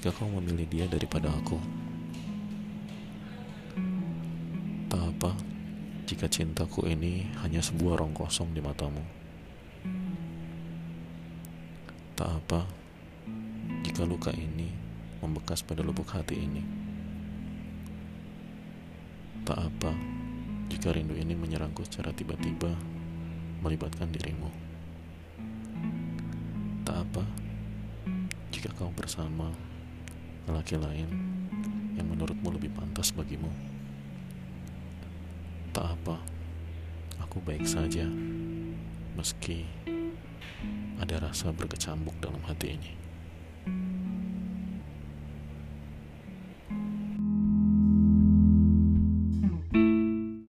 jika kau memilih dia daripada aku? Tak apa jika cintaku ini hanya sebuah rong kosong di matamu. Tak apa jika luka ini membekas pada lubuk hati ini. Tak apa jika rindu ini menyerangku secara tiba-tiba melibatkan dirimu. Jika kau bersama lelaki lain yang menurutmu lebih pantas bagimu. Tak apa, aku baik saja meski ada rasa berkecambuk dalam hati ini.